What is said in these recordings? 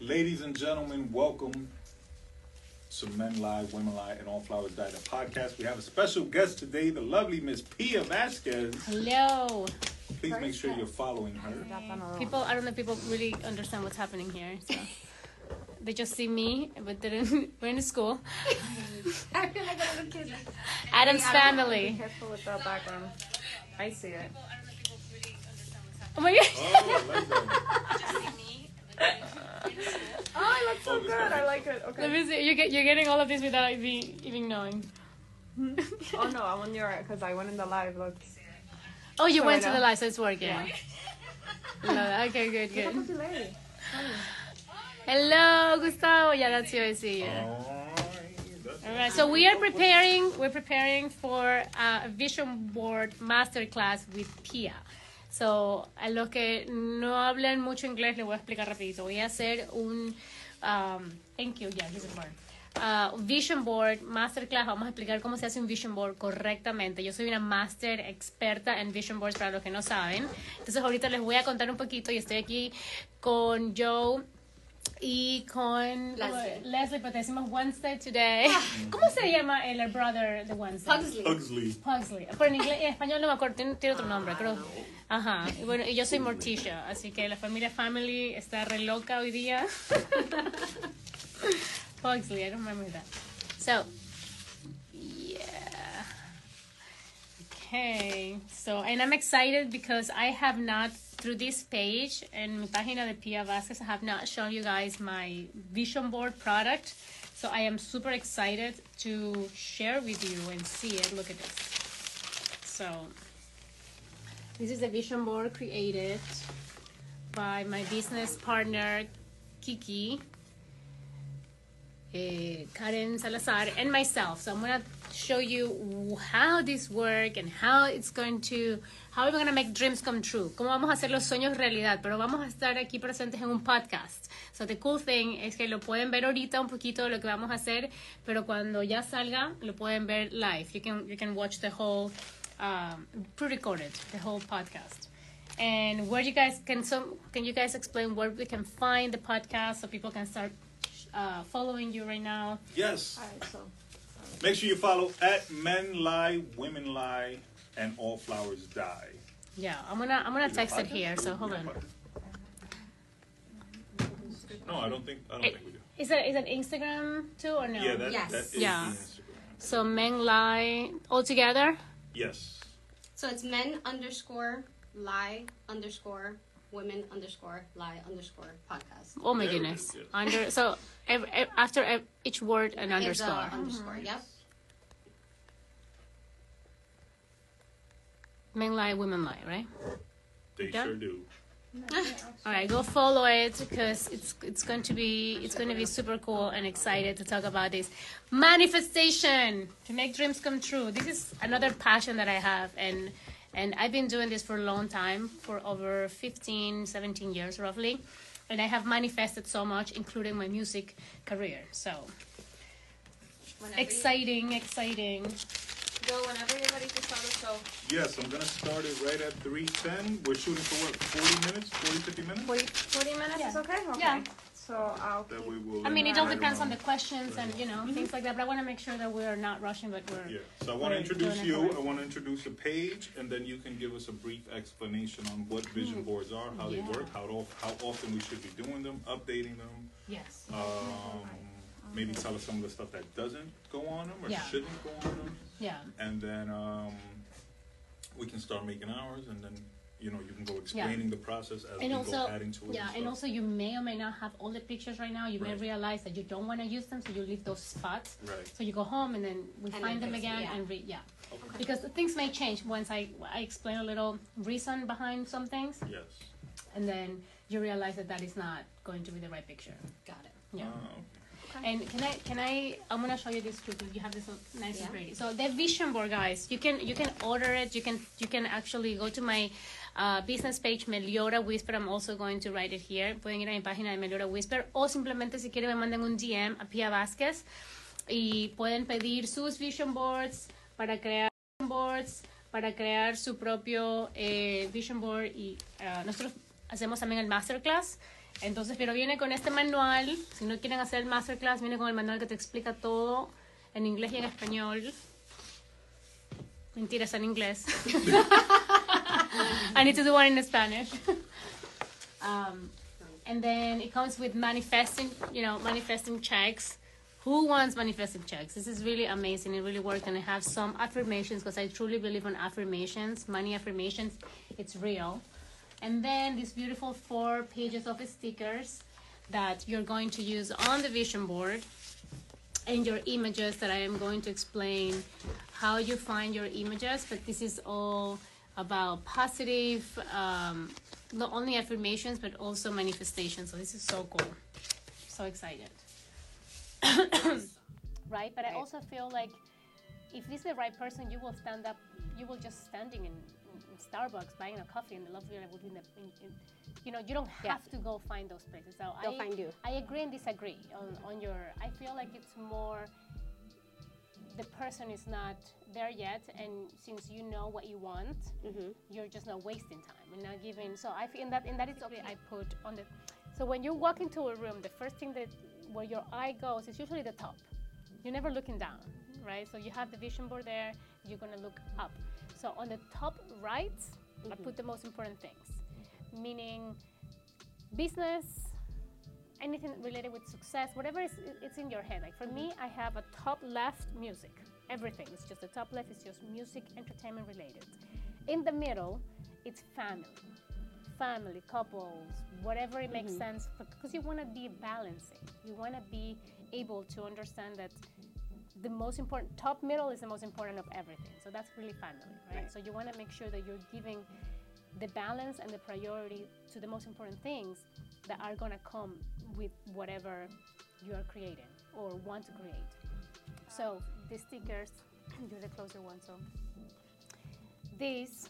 Ladies and gentlemen, welcome to Men Lie, Women Lie, and All Flowers Die, the podcast. We have a special guest today, the lovely Miss Pia Vasquez. Hello. Please make sure you're following her. People, I don't know if people really understand what's happening here. So they just see me, but they didn't. We're in school. I feel like a little kid. Addams Be family. careful with the background. I see it. Oh my god. Oh, I like that. Oh, I look so Oh, good. I like makes it. Let Okay. me see. You get, you're getting all of this without even, even knowing. Oh no, I'm on your because I went in the live. Look. Oh, you So went to the live, so it's working. Love it. Okay, good, good. delay. Hello, Gustavo. Yeah, that's you. I see you. Oh, All right, so we are preparing. We're preparing for uh, a vision board masterclass with Pia. So a los que no hablan mucho inglés les voy a explicar rapidito. Voy a hacer un um, thank you, yeah. Uh, vision board masterclass. Vamos a explicar cómo se hace un vision board correctamente. Yo soy una master experta en vision boards para los que no saben. Entonces ahorita les voy a contar un poquito y estoy aquí con Joe y con Leslie. Leslie, pero te decimos Wednesday today. ¿Cómo se llama el brother de Wednesday? Pugsley. Pugsley. Pugsley. Pero en inglés, en español no me acuerdo, tiene, tiene otro nombre, creo. Ajá. Y bueno, y yo soy Morticia, así que la familia Family está re loca hoy día. Pugsley, I don't remember that. So, yeah. Okay. So, and I'm excited because I have not, through this page and mi página de Pia Vasquez, I have not shown you guys my vision board product. So, I am super excited to share with you and see it. Look at this. So, this is the vision board created by my business partner, Kiki eh, Karen Salazar and myself. So I'm gonna show you how this work and how it's going to, how we're gonna make dreams come true. Cómo vamos a hacer los sueños realidad. Pero vamos a estar aquí presentes en un podcast. So the cool thing es que lo pueden ver ahorita un poquito lo que vamos a hacer, pero cuando ya salga lo pueden ver live. You can you can watch the whole um, pre-recorded, the whole podcast. And where you guys can some can you guys explain where we can find the podcast so people can start uh, following you right now? Yes. Alright, so Make sure you follow at Men Lie, Women Lie, and All Flowers Die. Yeah, I'm gonna I'm gonna text it here. So hold on. No, I don't think I don't It- think we do. Is it is it Instagram too or no? Yeah, that, Yes. that is Yeah. the So Men Lie all together. Yes. So it's men underscore lie underscore women underscore lie underscore podcast. Oh my There goodness. is. Under so ev ev- after ev- each word an It's a underscore. underscore. Yep. Men Lie, women lie, right? They Done? sure do. All right, go follow it because it's it's going to be it's going to be super cool and excited to talk about this manifestation to make dreams come true. This is another passion that I have and and I've been doing this for a long time for over 15 17 years roughly and I have manifested so much including my music career. So Whenever exciting, exciting. Go whenever you're ready to start the show. Yes, I'm gonna start it right at 310. We're shooting for what, 40 minutes? 40, 50 minutes? 40, 40 minutes Yeah. is okay. Okay. Yeah. So I'll. That keep- we'll I mean, it all depends on around- the questions and you know things like that. But I want to make sure that we're not rushing, but we're Yeah, so I want to We're introduce you. correct. I want to introduce a page, and then you can give us a brief explanation on what vision boards are, how they. Yeah. work, how of, how often we should be doing them, updating them. yes. Um, maybe tell us some of the stuff that doesn't go on them or Yeah. shouldn't go on them, Yeah. and then um, we can start making ours, and then you know you can go explaining the process as and we also go adding to it. yeah and and also you may or may not have all the pictures right now you may realize that you don't want to use them so you leave those spots right. so you go home and then we And find then them again yeah. and read yeah Okay. because the things may change once i i explain a little reason behind some things Yes. and then you realize that that is not going to be the right picture Got it. yeah Ah, and can I can I I'm gonna show you this too because you have this one nice and pretty. So the vision board, guys, you can you can order it. You can you can actually go to my uh, business page Meliora Whisper. I'm also going to write it here. Pueden ir a mi página de Meliora Whisper o simplemente si quieren me manden un DM a Pia Vázquez y pueden pedir sus vision boards para crear boards para crear su propio eh, vision board y uh, nosotros hacemos también el masterclass Entonces, pero viene con este manual. Si no quieren hacer el masterclass, viene con el manual que te explica todo en inglés y en español. Mentiras en inglés. I need to do one in Spanish. Um, and then it comes with manifesting, you know, manifesting checks. Who wants manifesting checks? This is really amazing. It really worked, and I have some affirmations because I truly believe in affirmations, money affirmations. It's real. And then these beautiful four pages of stickers that you're going to use on the vision board and your images that I am going to explain how you find your images. But this is all about positive, um, not only affirmations, but also manifestations. So this is so cool. So excited. right? But I also feel like if this is the right person, you will stand up. You will just standing in, in Starbucks buying a coffee in the love lovely level in the, in, in, you know, you don't Yeah. have to go find those places. So They'll I, find you. I agree and disagree on, on your. I feel like it's more. The person is not there yet, and since you know what you want, Mm-hmm. you're just not wasting time and not giving. So I feel in that in that it's okay. I put on the. So when you walk into a room, the first thing that where your eye goes is usually the top. You're never looking down, right? So you have the vision board there. You're gonna look up. So on the top right, I put the most important things, meaning business, anything related with success, whatever is it's in your head. Like for me, mm-hmm. I have a top left music. Everything. It's just the top left is just music, entertainment related. In the middle, it's family. Family, couples, whatever it makes mm-hmm. sense because you want to be balancing. You want to be able to understand that the most important top middle is the most important of everything. So that's really family, right? Right. So you want to make sure that you're giving the balance and the priority to the most important things that are going to come with whatever you are creating or want to create. So the stickers, you're the closer one, so these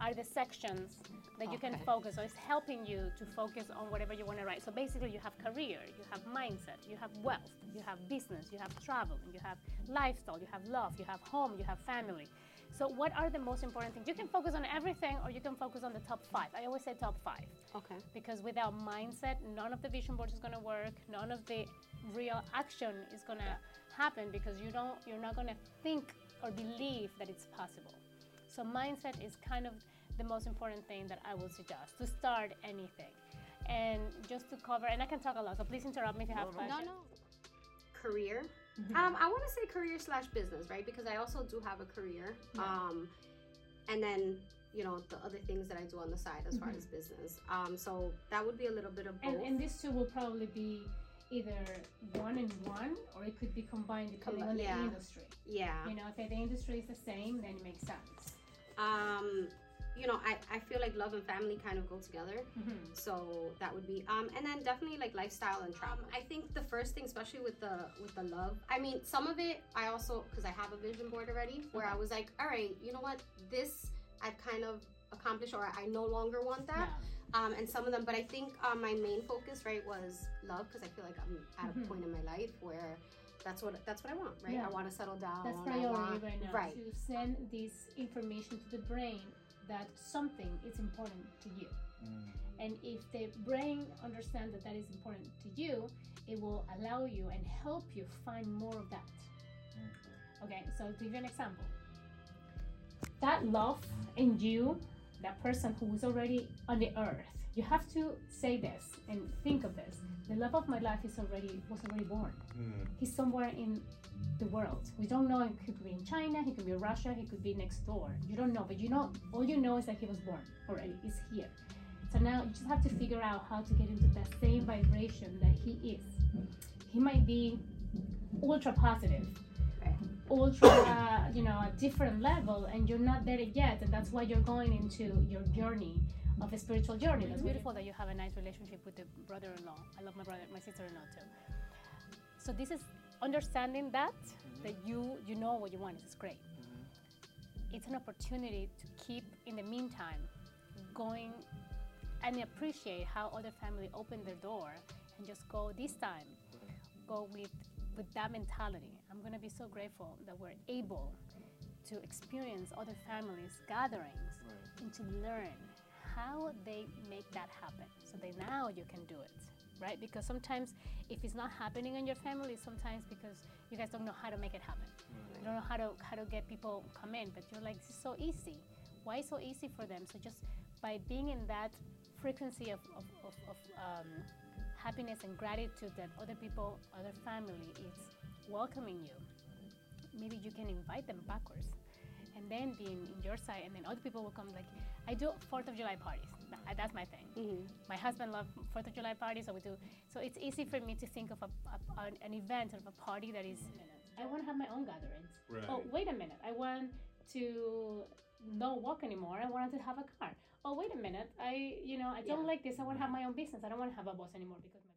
are the sections that you can focus. So it's helping you to focus on whatever you want to write. So basically, you have career, you have mindset, you have wealth, you have business, you have travel, you have lifestyle, you have love, you have home, you have family. So what are the most important things? You can focus on everything, or you can focus on the top five. I always say top five Okay. because without mindset, none of the vision boards is going to work. None of the real action is going to happen because you don't. You're not going to think or believe that it's possible. So mindset is kind of the most important thing that I will suggest to start anything. And just to cover, and I can talk a lot, so please interrupt me if you have No, questions. no. Career. Um, I want to say career slash business, right? Because I also do have a career. Um, and then you know the other things that I do on the side as far as business. Um, so that would be a little bit of both. And, and these two will probably be either one and one, or it could be combined depending on the yeah. industry. yeah. You know, if the industry is the same, then it makes sense. Um, you know, I, I feel like love and family kind of go together. Mhm. So that would be um, and then definitely like lifestyle and travel. I think the first thing, especially with the with the love. I mean, some of it I also because I have a vision board already where I was like, all right, you know what, this I've kind of accomplished or I no longer want that. Um, and some of them, but I think um, my main focus right was love because I feel like I'm at a Mhm. point in my life where that's what that's what I want, right? Yeah. I want to settle down. That's I priority want- right now. Right. To send this information to the brain that something is important to you. Mm. And if the brain understands that that is important to you, it will allow you and help you find more of that. Mm. Okay, so to give you an example, that love in you, that person who is already on the earth, you have to say this and think of this. The love of my life is already was already born. He's somewhere in the world. We don't know. If he could be in China. He could be in Russia. He could be next door. You don't know, but you know. All you know is that he was born already. He's here. So now you just have to figure out how to get into that same vibration that he is. He might be ultra positive, ultra, uh, you know, a different level, and you're not there yet, and that's why you're going into your journey of a spiritual journey. It's beautiful that you have a nice relationship with the brother-in-law. I love my brother, my sister-in-law too. So this is understanding that mm-hmm. that you you know what you want. Is great. Mm-hmm. It's an opportunity to keep, in the meantime, going and appreciate how other family open their door and just go this time go with with that mentality i'm going to be so grateful that we're able to experience other families gatherings and to learn how they make that happen. So that now you can do it right? Because sometimes if it's not happening in your family sometimes because you guys don't know how to make it happen. You don't know how to how to get people come in but you're like this is so easy. Why so easy for them? So just by being in that frequency of, of, of, of um, happiness and gratitude that other people other family is welcoming you maybe you can invite them backwards and then being in, in your side and then other people will come like i do fourth of july parties. That's my thing. Mm-hmm. My husband loves fourth of july parties so we do. So it's easy for me to think of a, a, an- an event of a party that is i want to have my own gatherings. Right. oh wait a minute i want to not walk anymore i wanted to have a car. Oh wait a minute i you know i don't Yeah. like this i want to have my own business i don't want to have a boss anymore because my